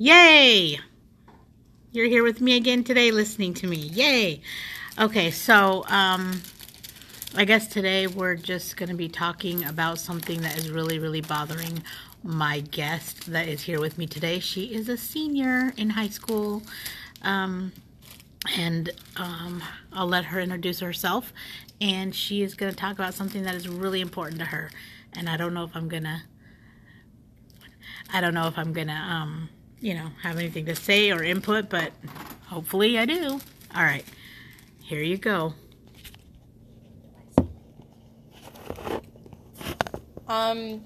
Yay! You're here with me again today listening to me. Yay! Okay, so um I guess today we're just going to be talking about something that is really really bothering my guest that is here with me today. She is a senior in high school. Um and um, I'll let her introduce herself. And she is going to talk about something that is really important to her. And I don't know if I'm going to, I don't know if I'm going to, um, you know, have anything to say or input, but hopefully I do. All right, here you go. Um,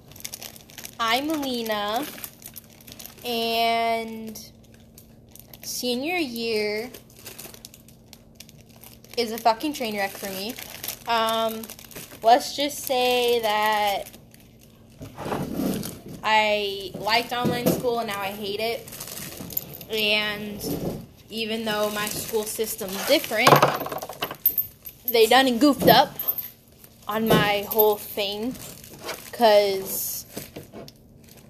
I'm Alina, and senior year is a fucking train wreck for me. Um, let's just say that I liked online school and now I hate it. And even though my school system's different, they done and goofed up on my whole thing because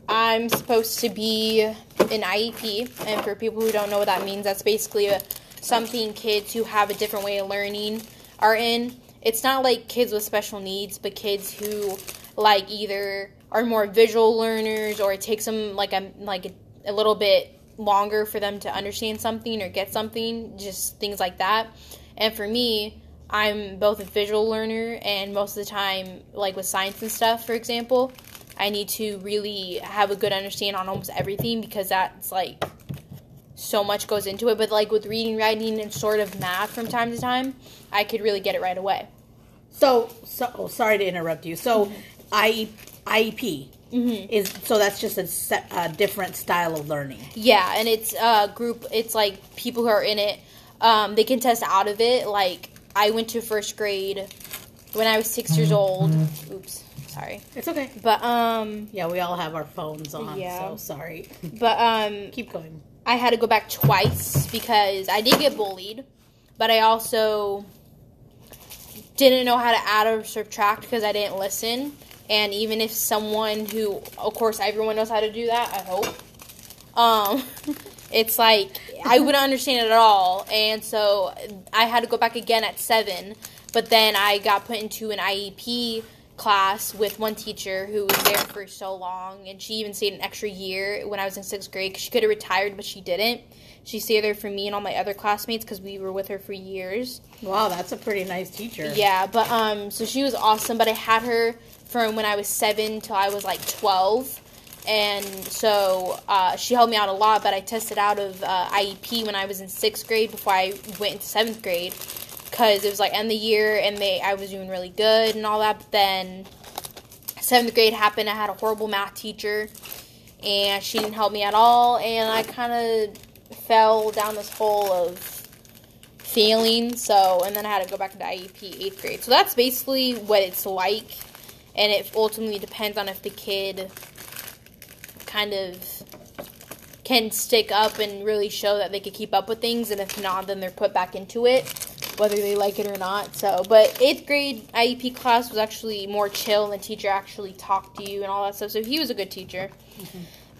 I'm supposed to be an IEP, and for people who don't know what that means, that's basically a something kids who have a different way of learning are in. It's not like kids with special needs, but kids who like either are more visual learners or it takes them like a like a, a little bit longer for them to understand something or get something, just things like that. And for me, I'm both a visual learner and most of the time like with science and stuff, for example, I need to really have a good understanding on almost everything because that's like so much goes into it. But like with reading, writing, and sort of math from time to time, I could really get it right away. So, so oh, sorry to interrupt you. So, mm-hmm. I IEP is so that's just a, se- a different style of learning. Yeah, and it's a group. It's like people who are in it. Um, they can test out of it. Like I went to first grade when I was six years old. Oops, sorry. It's okay. But um, Yeah, we all have our phones on, Yeah. so sorry. but um, Keep going. I had to go back twice because I did get bullied, but I also didn't know how to add or subtract because I didn't listen. And even if someone who, of course, everyone knows how to do that, I hope. Um, it's like I wouldn't understand it at all, and so I had to go back again at seven. But then I got put into an IEP class with one teacher who was there for so long, and she even stayed an extra year when I was in sixth grade. she could have retired, but she didn't. She stayed there for me and all my other classmates because we were with her for years. Wow, that's a pretty nice teacher. Yeah, but um, so she was awesome. But I had her from when I was seven till I was like twelve, and so uh, she helped me out a lot. But I tested out of uh, IEP when I was in sixth grade before I went into seventh grade because it was like end of the year and they I was doing really good and all that. But then seventh grade happened. I had a horrible math teacher, and she didn't help me at all. And I kind of fell down this hole of failing. So, and then I had to go back into IEP eighth grade. So that's basically what it's like, and it ultimately depends on if the kid kind of can stick up and really show that they could keep up with things, and if not, then they're put back into it, whether they like it or not. So, but eighth grade IEP class was actually more chill, and the teacher actually talked to you and all that stuff. So he was a good teacher.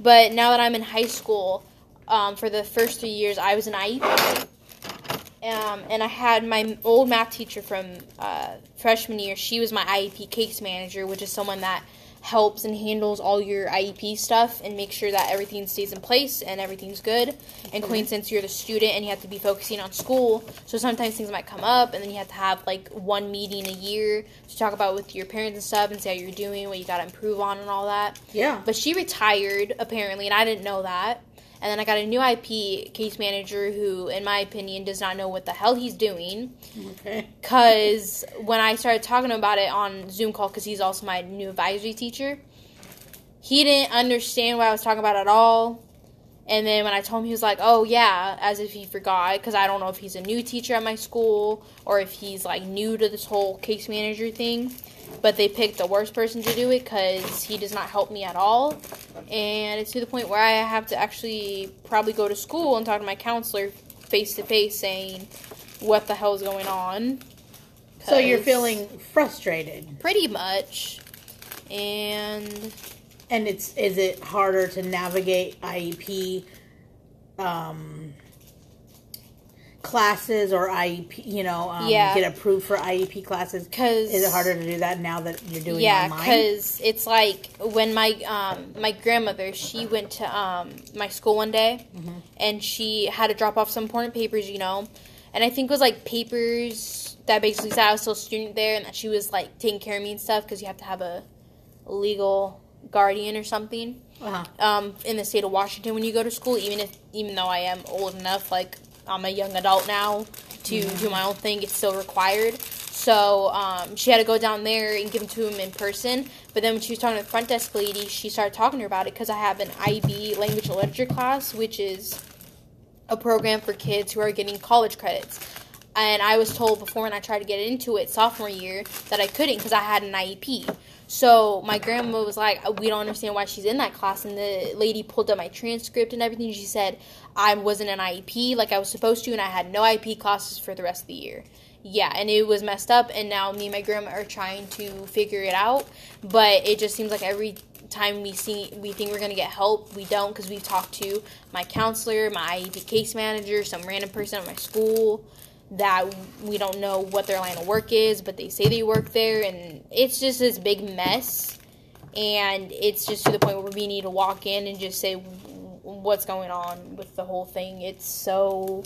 But now that I'm in high school, um, for the first three years, I was an IEP. Um, and I had my old math teacher from uh, freshman year. She was my IEP case manager, which is someone that helps and handles all your IEP stuff and makes sure that everything stays in place and everything's good. And Queen, since you're the student and you have to be focusing on school, so sometimes things might come up, and then you have to have like one meeting a year to talk about with your parents and stuff and see how you're doing, what you got to improve on, and all that. Yeah. But she retired apparently, and I didn't know that. And then I got a new IP case manager who, in my opinion, does not know what the hell he's doing. Okay. Because when I started talking about it on Zoom call, because he's also my new advisory teacher, he didn't understand what I was talking about at all. And then when I told him, he was like, "Oh yeah," as if he forgot. Because I don't know if he's a new teacher at my school or if he's like new to this whole case manager thing. But they picked the worst person to do it because he does not help me at all. And it's to the point where I have to actually probably go to school and talk to my counselor face to face, saying what the hell is going on. So you're feeling frustrated, pretty much, and and it's is it harder to navigate IEP um, classes or IEP, you know, um, Yeah. get approved for IEP classes? Cause, is it harder to do that now that you're doing yeah online? because it's like when my um my grandmother she went to um my school one day Mm-hmm. and she had to drop off some important papers you know and i think it was like papers that basically said i was still a student there and that she was like taking care of me and stuff because you have to have a legal guardian or something Uh-huh. um, in the state of Washington when you go to school, even if even though I am old enough, like I'm a young adult now to do my own thing, it's still required. So um, she had to go down there and give them to him in person. But then when she was talking to the front desk lady, she started talking to her about it because I have an IB language literature class, which is a program for kids who are getting college credits. And I was told before when I tried to get into it sophomore year that I couldn't because I had an IEP. So my grandma was like, uh, "We don't understand why she's in that class." And the lady pulled up my transcript and everything. She said I wasn't an IEP like I was supposed to, and I had no IEP classes for the rest of the year. Yeah, and it was messed up. And now me and my grandma are trying to figure it out. But it just seems like every time we see we think we're gonna get help, we don't because we've talked to my counselor, my IEP case manager, some random person at my school that we don't know what their line of work is, but they say they work there, and it's just this big mess. And it's just to the point where we need to walk in and just say what's going on with the whole thing. It's so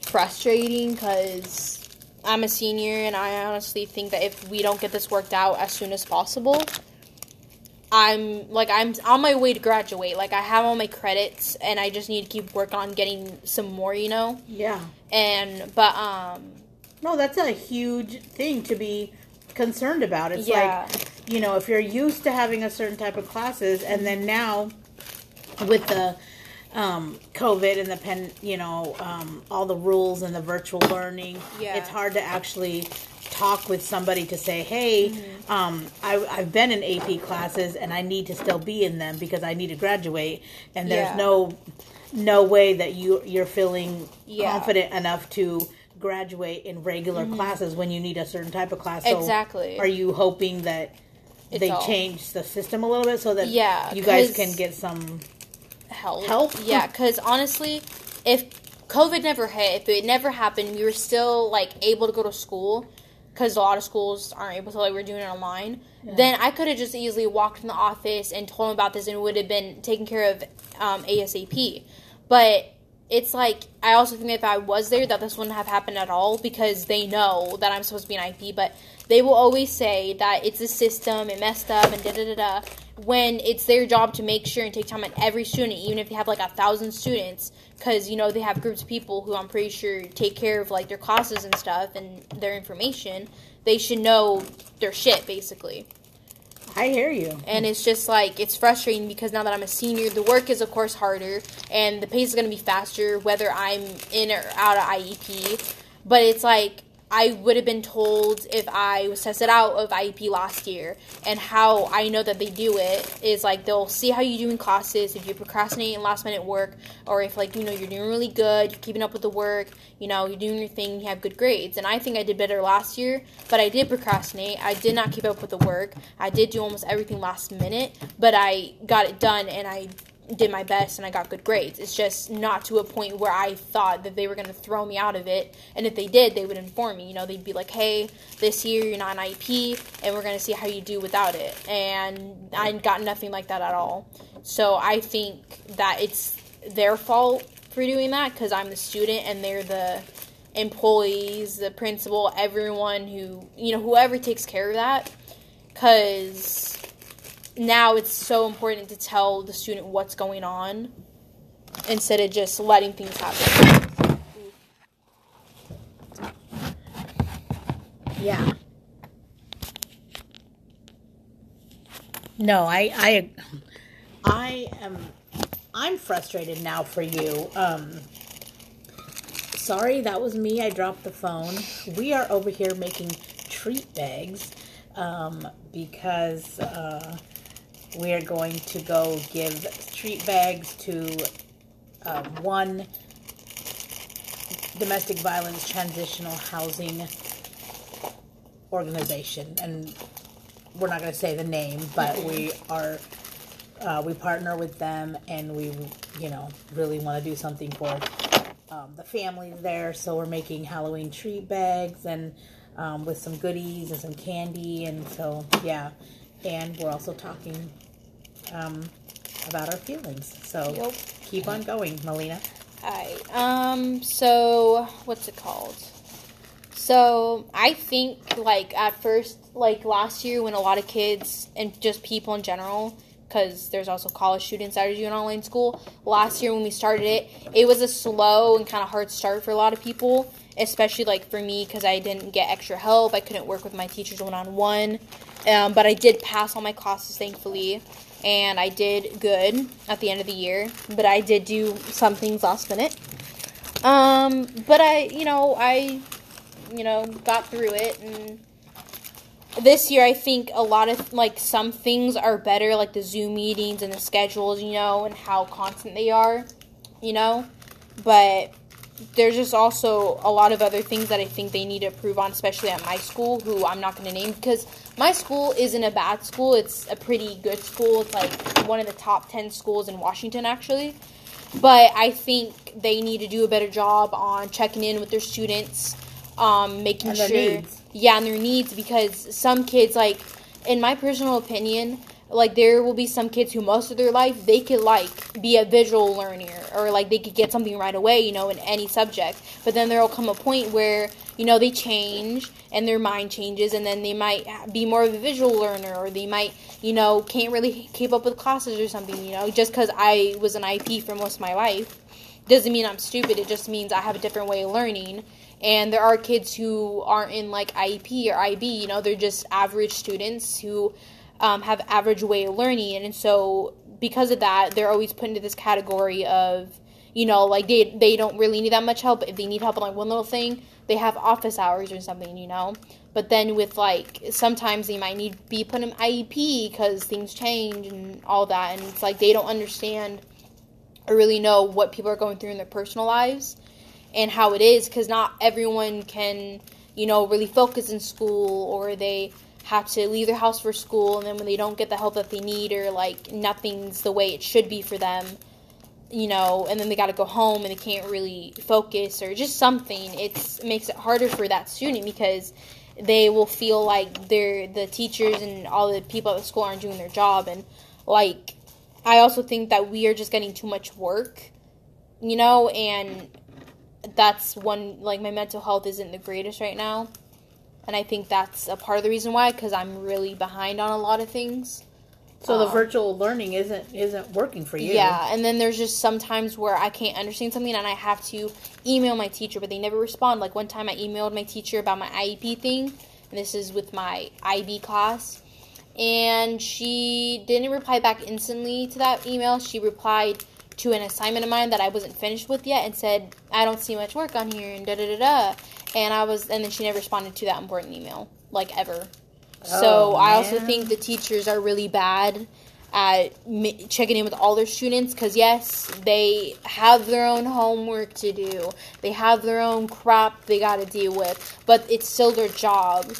frustrating because I'm a senior, and I honestly think that if we don't get this worked out as soon as possible, I'm like I'm on my way to graduate. Like I have all my credits, and I just need to keep working on getting some more. You know, Yeah. And but um No, that's a huge thing to be concerned about. It's Yeah. like, you know, if you're used to having a certain type of classes and then now with the um, COVID and the pen, you know, um, all the rules and the virtual learning, Yeah. it's hard to actually talk with somebody to say, hey, Mm-hmm. um, I, I've been in AP classes and I need to still be in them because I need to graduate. And there's Yeah. no no way that you you're feeling Yeah. confident enough to graduate in regular classes when you need a certain type of class. So Mm-hmm. Exactly. Are you hoping that It's they all- change the system a little bit so that Yeah, you guys can get some help. Help? Yeah, because honestly, if COVID never hit, if it never happened, we were still like able to go to school because a lot of schools aren't able to like we're doing it online. Then I could have just easily walked in the office and told them about this, and it would have been taken care of um, ASAP. But it's like I also think if I was there, that this wouldn't have happened at all because they know that I'm supposed to be an IP. But they will always say that it's the system, it messed up, and da da da da. When it's their job to make sure and take time on every student, even if they have like a thousand students, because you know they have groups of people who I'm pretty sure take care of like their classes and stuff and their information. They should know their shit basically. I hear you. And it's just like it's frustrating because now that I'm a senior, the work is of course harder and the pace is going to be faster whether I'm in or out of IEP. But it's like I would have been told if I was tested out of IEP last year, and how I know that they do it is like they'll see how you do in classes, if you procrastinate in last minute work, or if like you know you're doing really good, you're keeping up with the work, you know you're doing your thing, you have good grades. And I think I did better last year, but I did procrastinate. I did not keep up with the work. I did do almost everything last minute, but I got it done, and I did my best and I got good grades. It's just not to a point where I thought that they were going to throw me out of it. And if they did, they would inform me. You know, they'd be like, hey, this year you're not an IEP and we're going to see how you do without it. And I got nothing like that at all. So I think that it's their fault for doing that because I'm the student and they're the employees, the principal, everyone who, you know, whoever takes care of that. Because now it's so important to tell the student what's going on instead of just letting things happen. Yeah. No, I, I, I am, I'm frustrated now for you. Um, sorry, that was me. I dropped the phone. We are over here making treat bags, um, because, uh, we are going to go give treat bags to, uh, one domestic violence transitional housing organization. And we're not going to say the name but we are uh, we partner with them, and we, you know, really want to do something for um, the families there. So we're making Halloween treat bags and um, with some goodies and some candy, and so yeah, and we're also talking um, about our feelings. So Yep. keep on going, Melina. Alright, um, so, what's it called? So, I think, like, at first, like, last year when a lot of kids, and just people in general, because there's also college students that are doing online school, last year when we started it, it was a slow and kind of hard start for a lot of people, especially, like, for me, because I didn't get extra help. I couldn't work with my teachers one-on-one, um, but I did pass all my classes, thankfully and I did good at the end of the year, but I did do some things last minute. Um, but I, you know, I, you know, got through it, and this year I think a lot of like some things are better, like the Zoom meetings and the schedules, you know, and how constant they are, you know, but there's just also a lot of other things that I think they need to improve on, especially at my school, who I'm not going to name because my school isn't a bad school. It's a pretty good school. It's like one of the top 10 schools in Washington, actually. But I think they need to do a better job on checking in with their students, um, making And their sure. needs. Yeah, and their needs because some kids, like, in my personal opinion, like there will be some kids who most of their life they could like be a visual learner or like they could get something right away you know in any subject. But then there will come a point where you know they change and their mind changes and then they might be more of a visual learner or they might you know can't really keep up with classes or something you know. Just because i was an ip for most of my life doesn't mean i'm stupid. It just means i have a different way of learning. And there are kids who aren't in like iep or ib you know. They're just average students who um, have average way of learning. And so because of that they're always put into this category of you know like they they don't really need that much help. If they need help on like one little thing they have office hours or something you know? But then with like sometimes they might need be put in iep because things change and all that. And it's like they don't understand or really know what people are going through in their personal lives and how it is because not everyone can you know really focus in school or they have to leave their house for school and then when they don't get the help that they need or like nothing's the way it should be for them you know and then they got to go home and they can't really focus or just something it's, it makes it harder for that student because they will feel like they're the teachers and all the people at the school aren't doing their job. And like i also think that we are just getting too much work you know and that's one like my mental health isn't the greatest right now and i think that's a part of the reason why because i'm really behind on a lot of things So the Um, virtual learning isn't isn't working for you. yeah and then there's just sometimes where i can't understand something and i have to email my teacher but they never respond like one time i emailed my teacher about my iep thing and this is with my ib class and she didn't reply back instantly to that email she replied to an assignment of mine that I wasn't finished with yet and said, I don't see much work on here and da da da da. And I was, and then she never responded to that important email, like ever. so Oh, I also think the teachers are really bad at checking in with all their students because, yes, they have their own homework to do, they have their own crap they got to deal with, but it's still their job.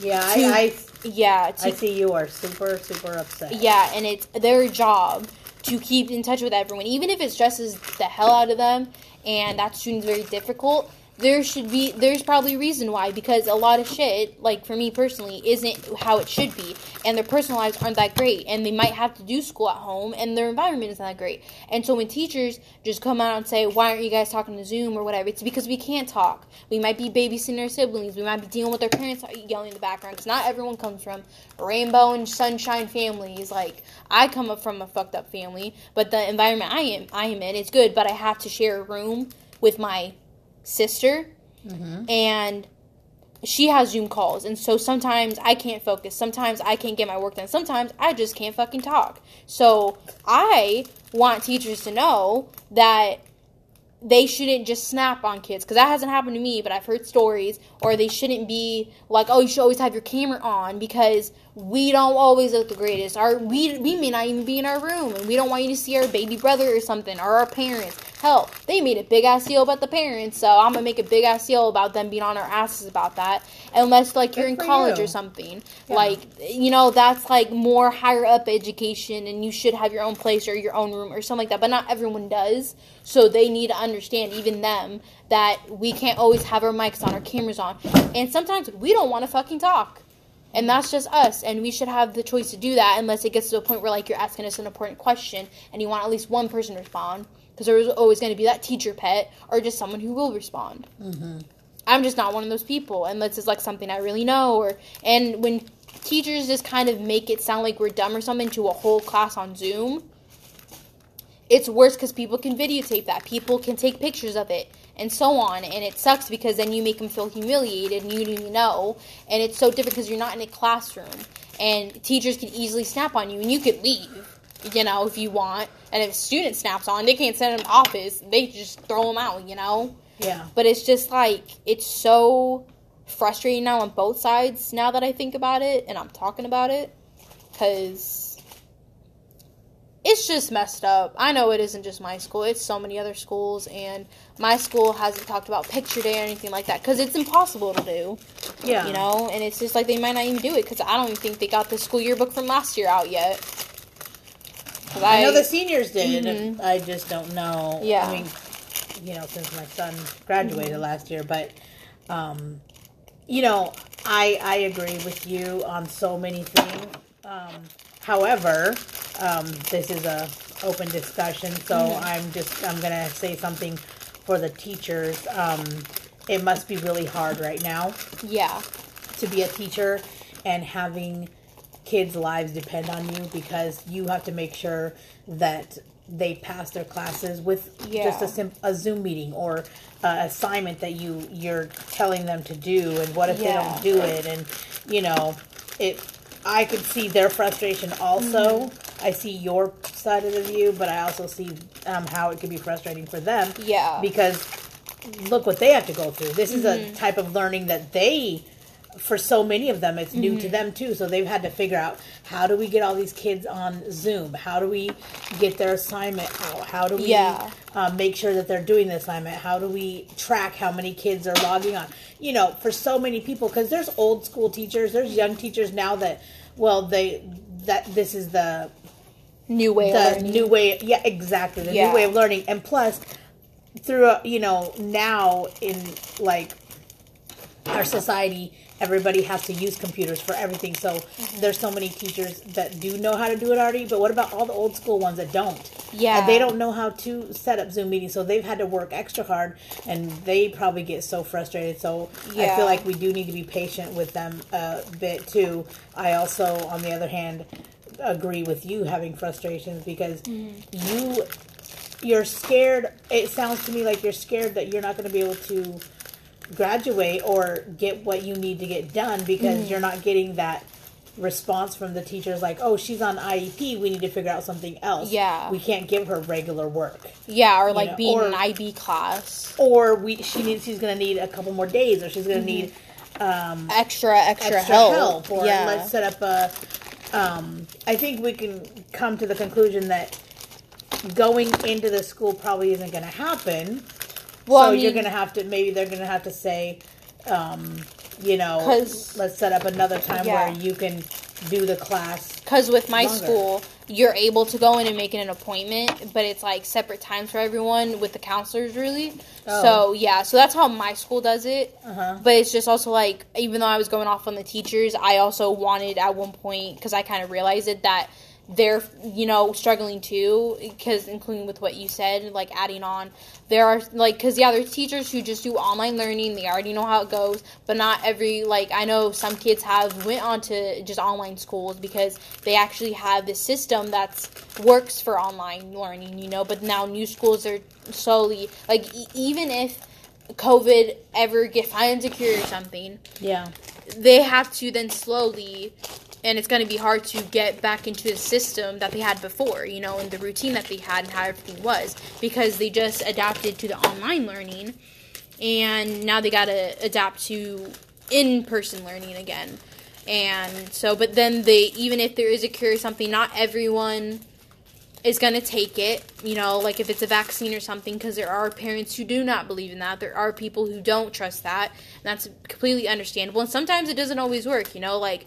Yeah, To- I, I, Yeah, to I see you are super, super upset. yeah, and it's their job to keep in touch with everyone, even if it stresses the hell out of them, and that student's very difficult. There should be, there's probably a reason why, because a lot of shit, like for me personally, isn't how it should be, and their personal lives aren't that great, and they might have to do school at home, and their environment isn't that great. And so when teachers just come out and say, "Why aren't you guys talking to Zoom or whatever?" It's because we can't talk. We might be babysitting our siblings. We might be dealing with our parents yelling in the background. Because not everyone comes from rainbow and sunshine families. Like I come up from a fucked up family, but the environment I am I am in is good. But I have to share a room with my sister, mm-hmm. and she has Zoom calls, and so sometimes I can't focus. Sometimes I can't get my work done. Sometimes I just can't fucking talk. So I want teachers to know that they shouldn't just snap on kids because that hasn't happened to me but i've heard stories or they shouldn't be like oh you should always have your camera on because we don't always look the greatest our we, we may not even be in our room and we don't want you to see our baby brother or something or our parents Hell, they made a big ass deal about the parents, so I'm gonna make a big ass deal about them being on our asses about that. Unless like you're in college you. or something, Yeah. like you know that's like more higher up education, and you should have your own place or your own room or something like that. But not everyone does, so they need to understand, even them, that we can't always have our mics on, our cameras on, and sometimes we don't want to fucking talk. And that's just us, and we should have the choice to do that unless it gets to a point where like you're asking us an important question and you want at least one person to respond because there's always going to be that teacher pet or just someone who will respond. Mm-hmm. I'm just not one of those people unless it's like something I really know or and when teachers just kind of make it sound like we're dumb or something to a whole class on Zoom, it's worse because people can videotape that. People can take pictures of it and so on. And it sucks because then you make them feel humiliated and you don't even know. And it's so different because you're not in a classroom. And teachers can easily snap on you and you could leave, you know, if you want. And if a student snaps on, they can't send them to office. They just throw them out, you know? Yeah. But it's just like, it's so frustrating now on both sides now that I think about it and I'm talking about it. Because it's just messed up. I know it isn't just my school, it's so many other schools, and my school hasn't talked about picture day or anything like that because it's impossible to do, Yeah. you know? And it's just like they might not even do it because I don't even think they got the school yearbook from last year out yet. I know the seniors did. Mhm. I just don't know. Yeah. I mean, you know, since my son graduated last year, but um, you know, I I agree with you on so many things. Um, however, um, this is a open discussion, so I'm just I'm gonna say something for the teachers. Um, it must be really hard right now yeah. to be a teacher and having kids' lives depend on you because you have to make sure that they pass their classes with just a, sim- a Zoom meeting or a assignment that you you're telling them to do and what if Yeah. they don't do it and you know it I could see their frustration also Mm-hmm. I see your side of the view but I also see um, how it could be frustrating for them Yeah. because look what they have to go through. This is Mm-hmm. a type of learning that they, for so many of them, it's new Mm-hmm. to them too. So they've had to figure out how do we get all these kids on Zoom? How do we get their assignment out? How do we Yeah. um, make sure that they're doing the assignment? How do we track how many kids are logging on? You know, for so many people, because there's old school teachers, there's young teachers now that, well, they that this is the New way of the learning. new way yeah exactly the Yeah. new way of learning and plus through you know now in like our society everybody has to use computers for everything so Mm-hmm. there's so many teachers that do know how to do it already but what about all the old school ones that don't Yeah. and they don't know how to set up zoom meetings so they've had to work extra hard and they probably get so frustrated so i feel like we do need to be patient with them a bit too i also on the other hand agree with you having frustrations because mm-hmm. you you're scared it sounds to me like you're scared that you're not going to be able to graduate or get what you need to get done because mm-hmm. you're not getting that response from the teachers like oh she's on iep we need to figure out something else Yeah. we can't give her regular work yeah, or like know, being or- in an IB class. or we she needs she's going to need a couple more days or she's going to mm-hmm. need um, Extra, extra, extra help. help, or yeah. let's set up a um, i think we can come to the conclusion that going into the school probably isn't going to happen Well, so I you're gonna have to maybe they're gonna have to say um, you know, let's set up another time Yeah. where you can do the class Because with my longer. school, you're able to go in and make an appointment, but it's like separate times for everyone with the counselors, really. Oh. So, yeah, so that's how my school does it. Uh-huh. But it's just also like, even though I was going off on the teachers, I also wanted at one point, because I kind of realized it, that they're, you know, struggling too, because including with what you said, like adding on, there are, like, because, yeah, there's teachers who just do online learning, they already know how it goes, but not every, like, I know some kids have went on to just online schools because they actually have this system that's works for online learning, you know, but now new schools are slowly, like, e- even if COVID ever get finds a cure or something, yeah. they have to then slowly and it's going to be hard to get back into the system that they had before you know and the routine that they had and how everything was because they just adapted to the online learning and now they got to adapt to in-person learning again and so but then they even if there is a cure or something not everyone is going to take it, you know, like if it's a vaccine or something, because there are parents who do not believe in that. There are people who don't trust that. And that's completely understandable. And sometimes it doesn't always work, you know, like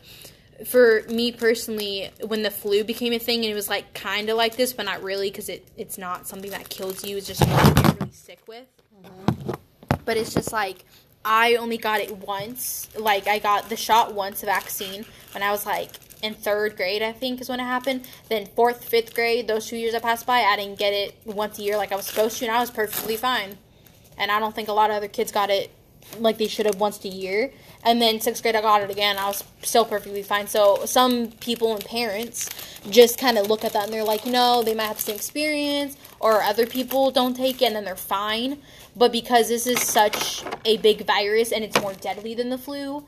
for me personally, when the flu became a thing and it was like kind of like this, but not really, because it, it's not something that kills you, it's just something you're really sick with. Mm-hmm. But it's just like, I only got it once. Like, I got the shot once, vaccine, when I was like in third grade, I think is when it happened. Then fourth, fifth grade, those two years I passed by, I didn't get it once a year like I was supposed to, and I was perfectly fine. And I don't think a lot of other kids got it like they should have once a year. And then sixth grade, I got it again. I was still perfectly fine. So some people and parents just kind of look at that and they're like, know, they might have the same experience, or other people don't take it and then they're fine. But because this is such a big virus and it's more deadly than the flu,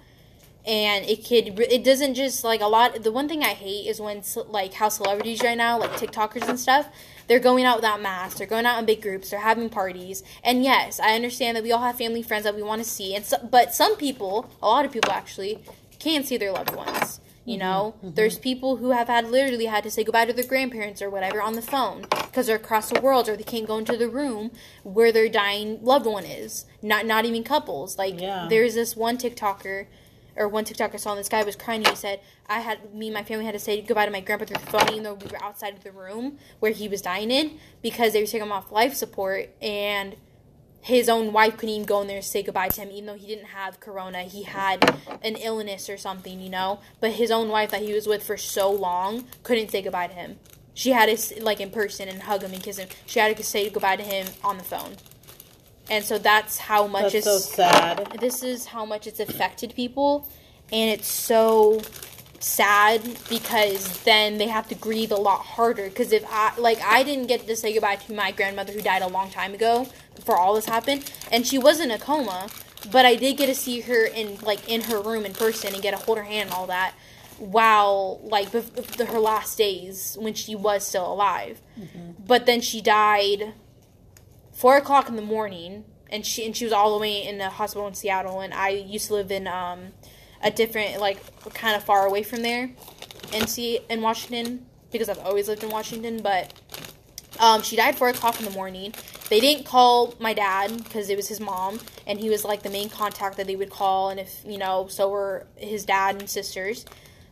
and it could it doesn't just like a lot the one thing i hate is when like how celebrities right now like tiktokers and stuff they're going out without masks. They're going out in big groups. They're having parties. And yes i understand that we all have family friends that we want to see. And so, but some people a lot of people actually can't see their loved ones you mm-hmm, know? Mm-hmm. there's people who have had literally had to say goodbye to their grandparents or whatever on the phone because they're across the world or they can't go into the room where their dying loved one is. Not not even couples. Like yeah. there's this one tiktoker or one TikTok I saw, and this guy was crying. And He said, "I had me and my family had to say goodbye to my grandpa through the phone, even though we were outside of the room where he was dying in, because they were taking him off life support, and his own wife couldn't even go in there and say goodbye to him, even though he didn't have corona. He had an illness or something, you know. But his own wife that he was with for so long couldn't say goodbye to him. She had to like in person and hug him and kiss him. She had to say goodbye to him on the phone." And so that's how much that's it's so sad. This is how much it's affected people, and it's so sad because then they have to grieve a lot harder. Because if I like, I didn't get to say goodbye to my grandmother who died a long time ago before all this happened, and she was in a coma, but I did get to see her in like in her room in person and get to hold her hand and all that. While like her last days when she was still alive, mm-hmm. but then she died four o'clock in the morning, and she and she was all the way in the hospital in Seattle, and I used to live in um, a different like kind of far away from there, in see in Washington because I've always lived in Washington, but. Um, she died four o'clock in the morning. They didn't call my dad because it was his mom, and he was like the main contact that they would call. And if you know, so were his dad and sisters.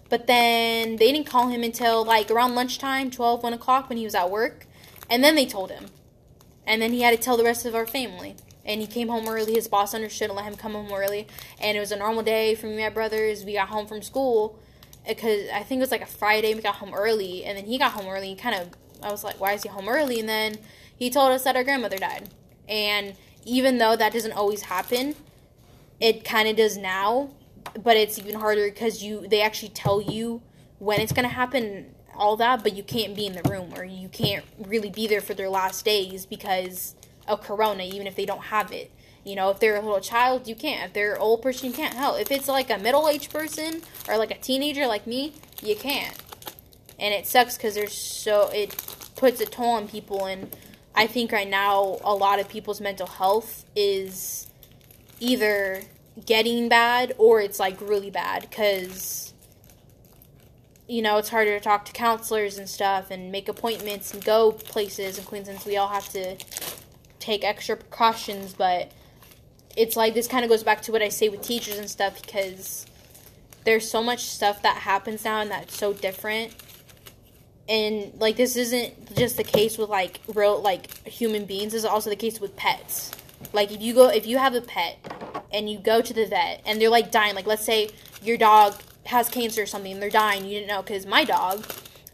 But then they didn't call him until like around lunchtime, 12, 1 o'clock when he was at work. And then they told him and then he had to tell the rest of our family. And he came home early. His boss understood and let him come home early. And it was a normal day for me and my brothers. We got home from school because I think it was like a Friday. We got home early, and then he got home early. Kind of, I was like, why is he home early? And then he told us that our grandmother died. And even though that doesn't always happen, it kind of does now. But it's even harder because you they actually tell you when it's gonna happen all that, but you can't be in the room or you can't really be there for their last days because of corona, even if they don't have it. You know, if they're a little child, you can't. If they're an old person, you can't. Hell, if it's like a middle aged person or like a teenager like me, you can't. And it sucks because there's so, it puts a toll on people. And I think right now, a lot of people's mental health is either getting bad or it's like really bad because you know, it's harder to talk to counselors and stuff and make appointments and go places in quarantine. So we all have to take extra precautions, but it's like this kind of goes back to what I say with teachers and stuff because there's so much stuff that happens now and that's so different. And like this isn't just the case with like real like human beings, this is also the case with pets. Like if you go if you have a pet and you go to the vet and they're like dying, like let's say your dog has cancer or something and they're dying. You didn't know because my dog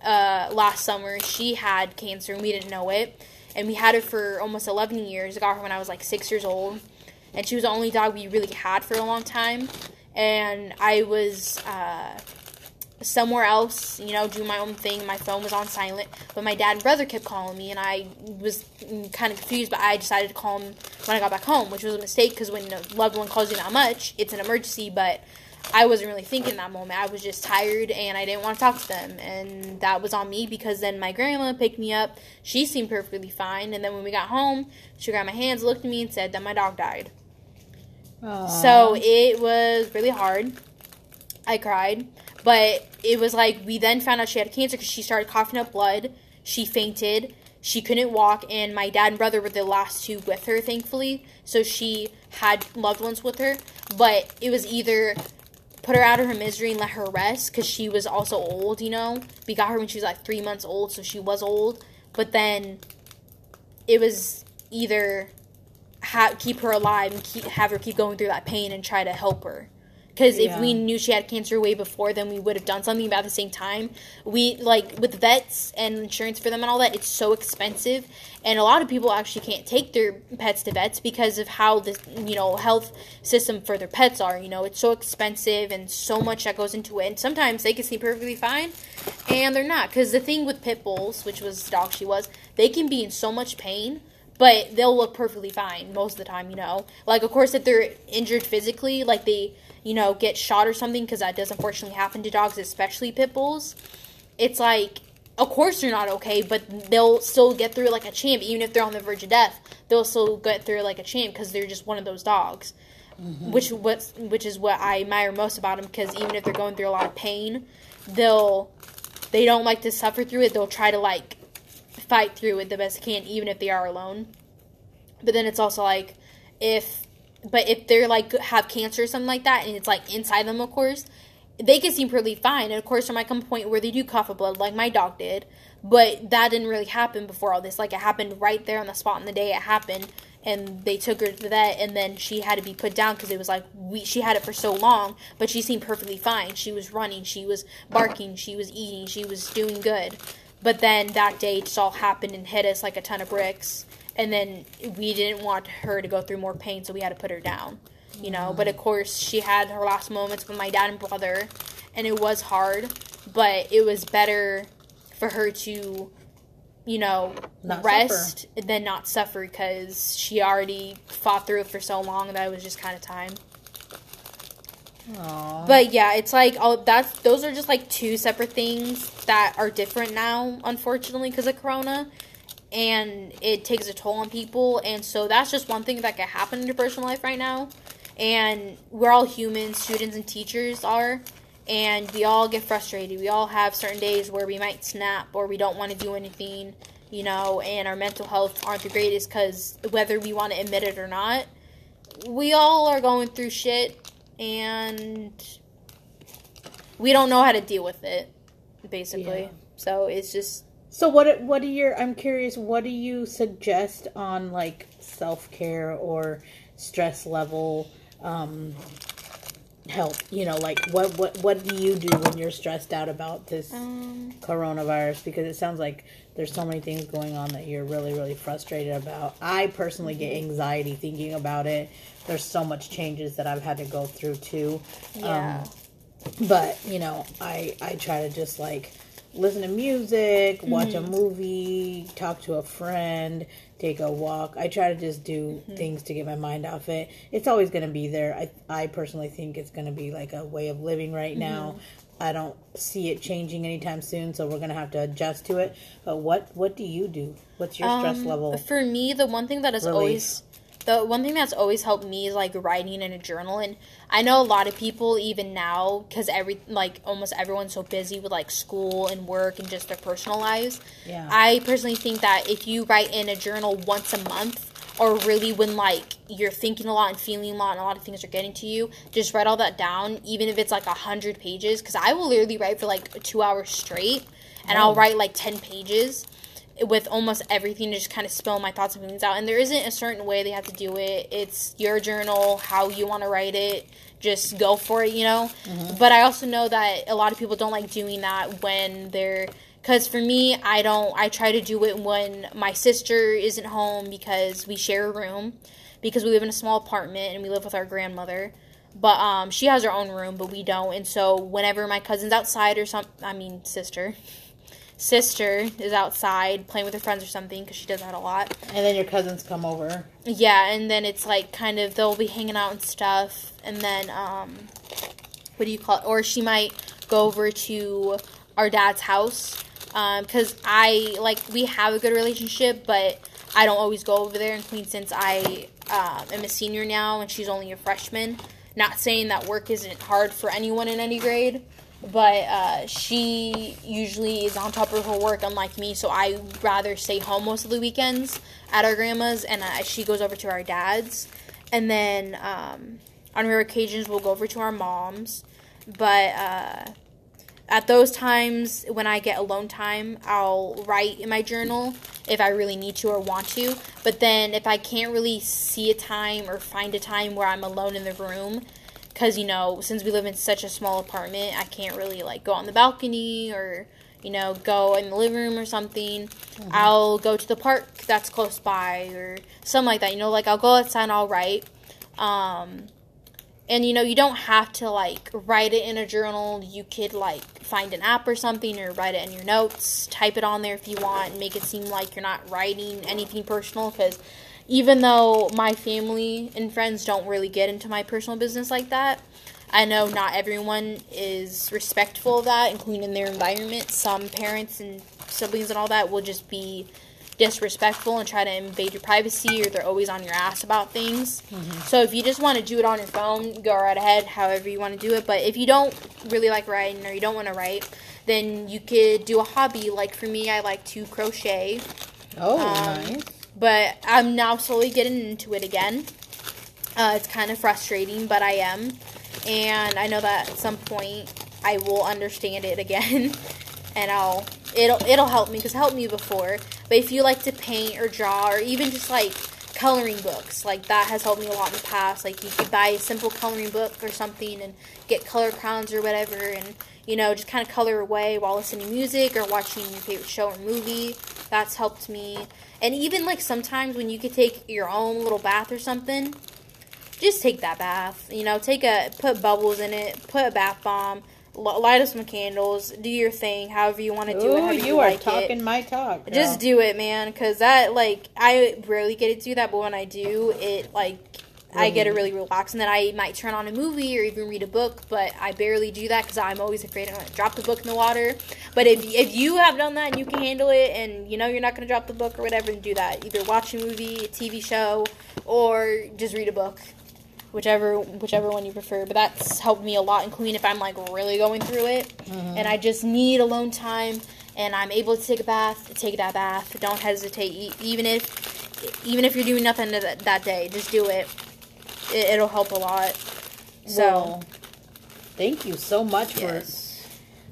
uh, last summer she had cancer and we didn't know it, and we had her for almost 11 years. I got her when I was like six years old, and she was the only dog we really had for a long time. And I was uh, somewhere else, you know, doing my own thing. My phone was on silent, but my dad and brother kept calling me, and I was kind of confused. But I decided to call them when I got back home, which was a mistake because when a loved one calls you that much, it's an emergency. But I wasn't really thinking that moment. I was just tired and I didn't want to talk to them. And that was on me because then my grandma picked me up. She seemed perfectly fine. And then when we got home, she grabbed my hands, looked at me, and said that my dog died. Aww. So it was really hard. I cried. But it was like we then found out she had cancer because she started coughing up blood. she fainted. She couldn't walk, and my dad and brother were the last two with her, thankfully. So she had loved ones with her, but it was either put her out of her misery and let her rest because she was also old, you know. We got her when she was like three months old, so she was old. But then it was either ha- keep her alive and keep, have her keep going through that pain and try to help her. Because if we knew she had cancer way before, then we would have done something about the same time. We like with vets and insurance for them and all that. It's so expensive, and a lot of people actually can't take their pets to vets because of how the you know health system for their pets are. You know, it's so expensive and so much that goes into it. And sometimes they can seem perfectly fine, and they're not. Because the thing with pit bulls, which was the dog she was, they can be in so much pain but they'll look perfectly fine most of the time, you know. Like, of course, if they're injured physically, like they, you know, get shot or something, because that does unfortunately happen to dogs, especially pit bulls, it's like, of course they're not okay, but they'll still get through like a champ, even if they're on the verge of death. They'll still get through like a champ because they're just one of those dogs. Mm-hmm. Which what's which is what I admire most about them because even if they're going through a lot of pain, they'll they don't like to suffer through it. They'll try to like fight through it the best they can, even if they are alone. But then it's also like if, but if they're like have cancer or something like that, and it's like inside them, of course, they can seem pretty fine. And of course, there might come a point where they do cough up blood, like my dog did. But that didn't really happen before all this. Like it happened right there on the spot on the day it happened, and they took her to the vet, and then she had to be put down because it was like we she had it for so long, but she seemed perfectly fine. She was running, she was barking, she was eating, she was doing good. But then that day, it just all happened and hit us like a ton of bricks. And then we didn't want her to go through more pain, so we had to put her down. You know, but of course, she had her last moments with my dad and brother, and it was hard, but it was better for her to, you know, Not rest than not suffer because she already fought through it for so long that it was just kind of time. Aw. But yeah, it's like oh, that's those are just like two separate things that are different now, unfortunately, because of Corona, and it takes a toll on people. And so that's just one thing that can happen in your personal life right now. And we're all humans, students and teachers are, and we all get frustrated. We all have certain days where we might snap or we don't want to do anything, you know, and our mental health aren't the greatest because whether we want to admit it or not, we all are going through shit and we don't know how to deal with it basically Yeah. so it's just So what what do your I'm curious what do you suggest on like self-care or stress level um help, you know, like what what what do you do when you're stressed out about this um coronavirus because it sounds like there's so many things going on that you're really really frustrated about. I personally get anxiety thinking about it. There's so much changes that I've had to go through too. yeah Um, but you know i i try to just like listen to music watch Mm-hmm. a movie talk to a friend take a walk i try to just do Mm-hmm. things to get my mind off it it's always going to be there i i personally think it's going to be like a way of living right now Mm-hmm. i don't see it changing anytime soon so we're going to have to adjust to it but what what do you do what's your stress Um, level for me the one thing that is Relief. always the one thing that's always helped me is like writing in a journal and i know a lot of people even now because every like almost everyone's so busy with like school and work and just their personal lives yeah I personally think that if you write in a journal once a month, or really when like you're thinking a lot and feeling a lot and a lot of things are getting to you, just write all that down, even if it's like a hundred pages. Because I will literally write for like two hours straight, and oh. I'll Oh. write like ten pages with almost everything to just kind of spill my thoughts and feelings out. And there isn't a certain way they have to do it. It's your journal, how you want to write it. Just go for it, you know. But I also know that a lot of people don't like doing that when they're because for me i don't i try to do it when my sister isn't home because we share a room because we live in a small apartment and we live with our grandmother but um she has her own room but we don't and so whenever my cousin's outside or some i mean sister sister is outside playing with her friends or something because she does that a lot and then your cousins come over yeah, and then it's like kind of they'll be hanging out and stuff, and then um, what do you call it? Or she might go over to our dad's house because I like we have a good relationship, but I don't always go over there and clean since I um, am a senior now and she's only a freshman. Not saying that work isn't hard for anyone in any grade, but uh, she usually is on top of her work, unlike me. So I rather stay home most of the weekends at our grandma's, and uh, she goes over to our dad's. And then um, on rare occasions, we'll go over to our mom's. But uh, at those times when I get alone time, I'll write in my journal if I really need to or want to. But then if I can't really see a time or find a time where I'm alone in the room, because you know since we live in such a small apartment i can't really like go on the balcony or you know go in the living room or something. Mm-hmm. i'll go to the park that's close by or something like that you know like i'll go outside and i'll write. Um, and you know you don't have to like write it in a journal. You could like find an app or something or write it in your notes. Type it on there if you want and make it seem like you're not writing anything personal because even though my family and friends don't really get into my personal business like that, I know not everyone is respectful of that, including in their environment. Some parents and siblings and all that will just be disrespectful and try to invade your privacy or they're always on your ass about things. Mm-hmm. So if you just want to do it on your phone, go right ahead, however you want to do it. But if you don't really like writing or you don't want to write, then you could do a hobby. Like for me, I like to crochet. Oh, um, nice. But I'm now slowly getting into it again. Uh, it's kind of frustrating, but I am. And I know that at some point I will understand it again. and I'll it'll it'll help me because it helped me before. But if you like to paint or draw or even just like coloring books, like that has helped me a lot in the past. Like you could buy a simple coloring book or something and get color crowns or whatever, and you know just kind of color away while listening to music or watching your favorite show or movie. That's helped me. And even like sometimes when you could take your own little bath or something, just take that bath. You know, take a put bubbles in it, put a bath bomb, light up some candles, do your thing, however you want to do Ooh, it. you, you are like talking it. my talk. Girl. Just do it, man, because that like I rarely get to do that, but when I do, it like I get a really relax, and then I might turn on a movie or even read a book. But I barely do that because I'm always afraid I'm gonna drop the book in the water. But if if you have done that and you can handle it, and you know you're not gonna drop the book or whatever, then do that. Either watch a movie, a TV show, or just read a book, whichever whichever one you prefer. But that's helped me a lot, in including if I'm like really going through it, mm-hmm. and I just need alone time, and I'm able to take a bath, take that bath. Don't hesitate, even if even if you're doing nothing that day, just do it it, will help a lot. So, well, thank you so much yes. for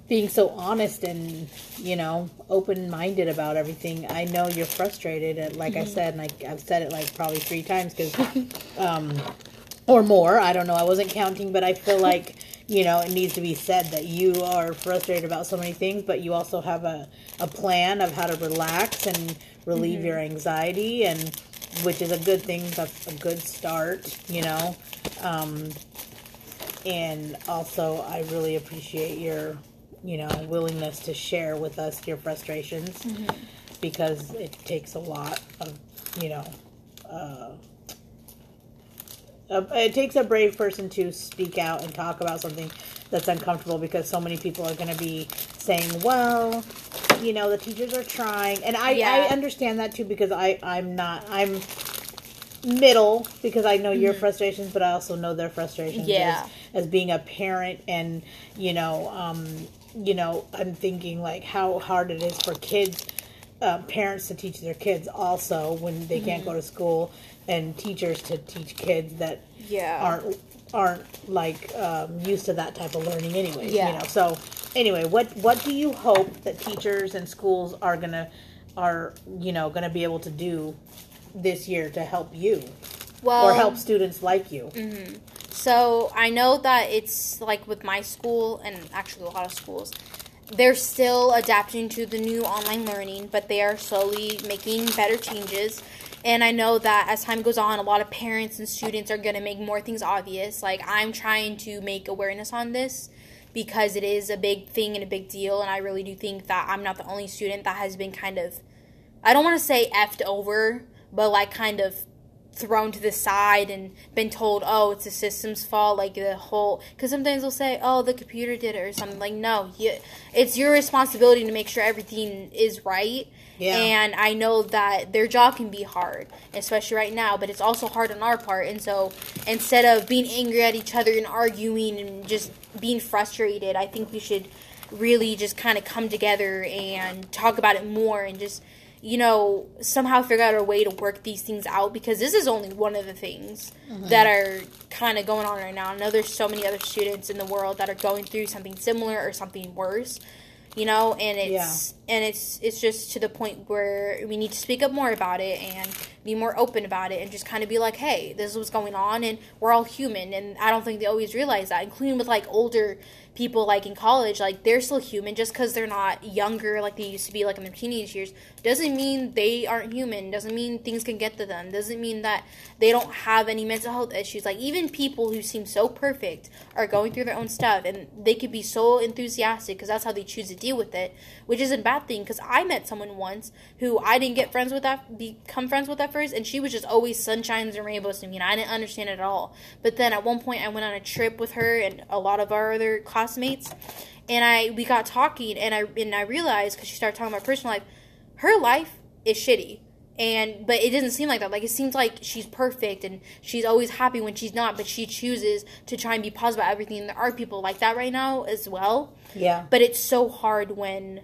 being so honest and you know open minded about everything. I know you're frustrated, and like mm-hmm. I said, and I, have said it like probably three times because, um, or more. I don't know. I wasn't counting, but I feel like you know it needs to be said that you are frustrated about so many things, but you also have a a plan of how to relax and relieve mm-hmm. your anxiety and which is a good thing. That's a good start, you know. Um, and also, I really appreciate your, you know, willingness to share with us your frustrations mm-hmm. because it takes a lot of, you know, uh, it takes a brave person to speak out and talk about something that's uncomfortable because so many people are going to be saying, well, you know the teachers are trying and i yeah. i understand that too because i i'm not i'm middle because i know mm-hmm. your frustrations but i also know their frustrations yeah as, as being a parent and you know um you know i'm thinking like how hard it is for kids uh, parents to teach their kids also when they mm-hmm. can't go to school and teachers to teach kids that yeah aren't aren't like um, used to that type of learning anyway yeah. you know so anyway, what what do you hope that teachers and schools are gonna are you know gonna be able to do this year to help you well, or help students like you? Mm-hmm. So I know that it's like with my school and actually a lot of schools. They're still adapting to the new online learning, but they are slowly making better changes. And I know that as time goes on, a lot of parents and students are going to make more things obvious. Like, I'm trying to make awareness on this because it is a big thing and a big deal. And I really do think that I'm not the only student that has been kind of, I don't want to say effed over, but like kind of thrown to the side and been told, oh, it's the system's fault, like the whole. Because sometimes they'll say, oh, the computer did it or something. Like, no, you, it's your responsibility to make sure everything is right. Yeah. And I know that their job can be hard, especially right now, but it's also hard on our part. And so instead of being angry at each other and arguing and just being frustrated, I think we should really just kind of come together and talk about it more and just you know somehow figure out a way to work these things out because this is only one of the things mm-hmm. that are kind of going on right now. I know there's so many other students in the world that are going through something similar or something worse you know and it's and it's it's just to the point where we need to speak up more about it and be more open about it and just kind of be like hey this is what's going on and we're all human and i don't think they always realize that including with like older people like in college like they're still human just because they're not younger like they used to be like in their teenage years doesn't mean they aren't human doesn't mean things can get to them doesn't mean that they don't have any mental health issues. Like even people who seem so perfect are going through their own stuff and they could be so enthusiastic because that's how they choose to deal with it which isn't a bad thing because i met someone once who i didn't get friends with that become friends with at first and she was just always sunshines and rainbows to me and i didn't understand it at all. But then at one point i went on a trip with her and a lot of our other classmates and i we got talking and i and i realized because she started talking about personal life her life is shitty. And but it doesn't seem like that. Like it seems like she's perfect and she's always happy when she's not but she chooses to try and be positive about everything. And there are people like that right now as well. Yeah. but it's so hard when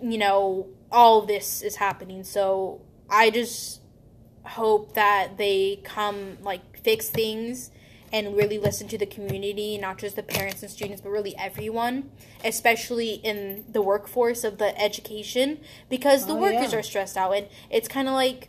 you know all this is happening. So i just hope that they come like fix things and really listen to the community not just the parents and students but really everyone especially in the workforce of the education because the Oh, workers yeah. are stressed out. And it's kind of like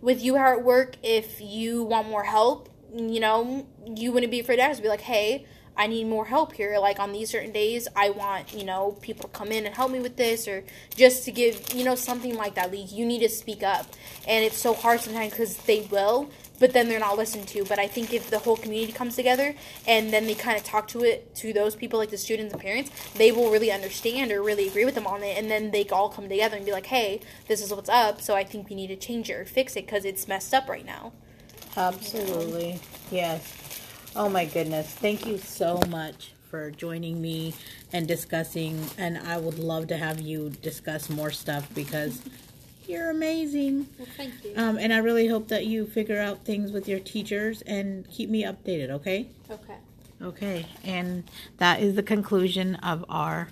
with you at work if you want more help you know you wouldn't be afraid to ask. Be like hey i need more help here. Like on these certain days i want you know people to come in and help me with this or just to give you know something like that. Like you need to speak up. And it's so hard sometimes because they will but then they're not listened to but i think if the whole community comes together and then they kind of talk to it to those people like the students and parents they will really understand or really agree with them on it and then they all come together and be like hey this is what's up so i think we need to change it or fix it because it's messed up right now Absolutely. Yes. Oh my goodness. Thank you so much for joining me and discussing and I would love to have you discuss more stuff because you're amazing. well thank you Um, and I really hope that you figure out things with your teachers and keep me updated, okay? okay Okay. And that is the conclusion of our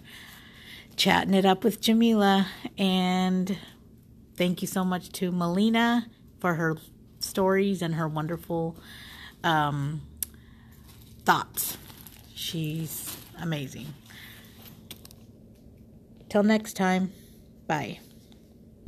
chatting it up with Jamila. And thank you so much to Melina for her stories and her wonderful um, thoughts. She's amazing. Till next time, bye.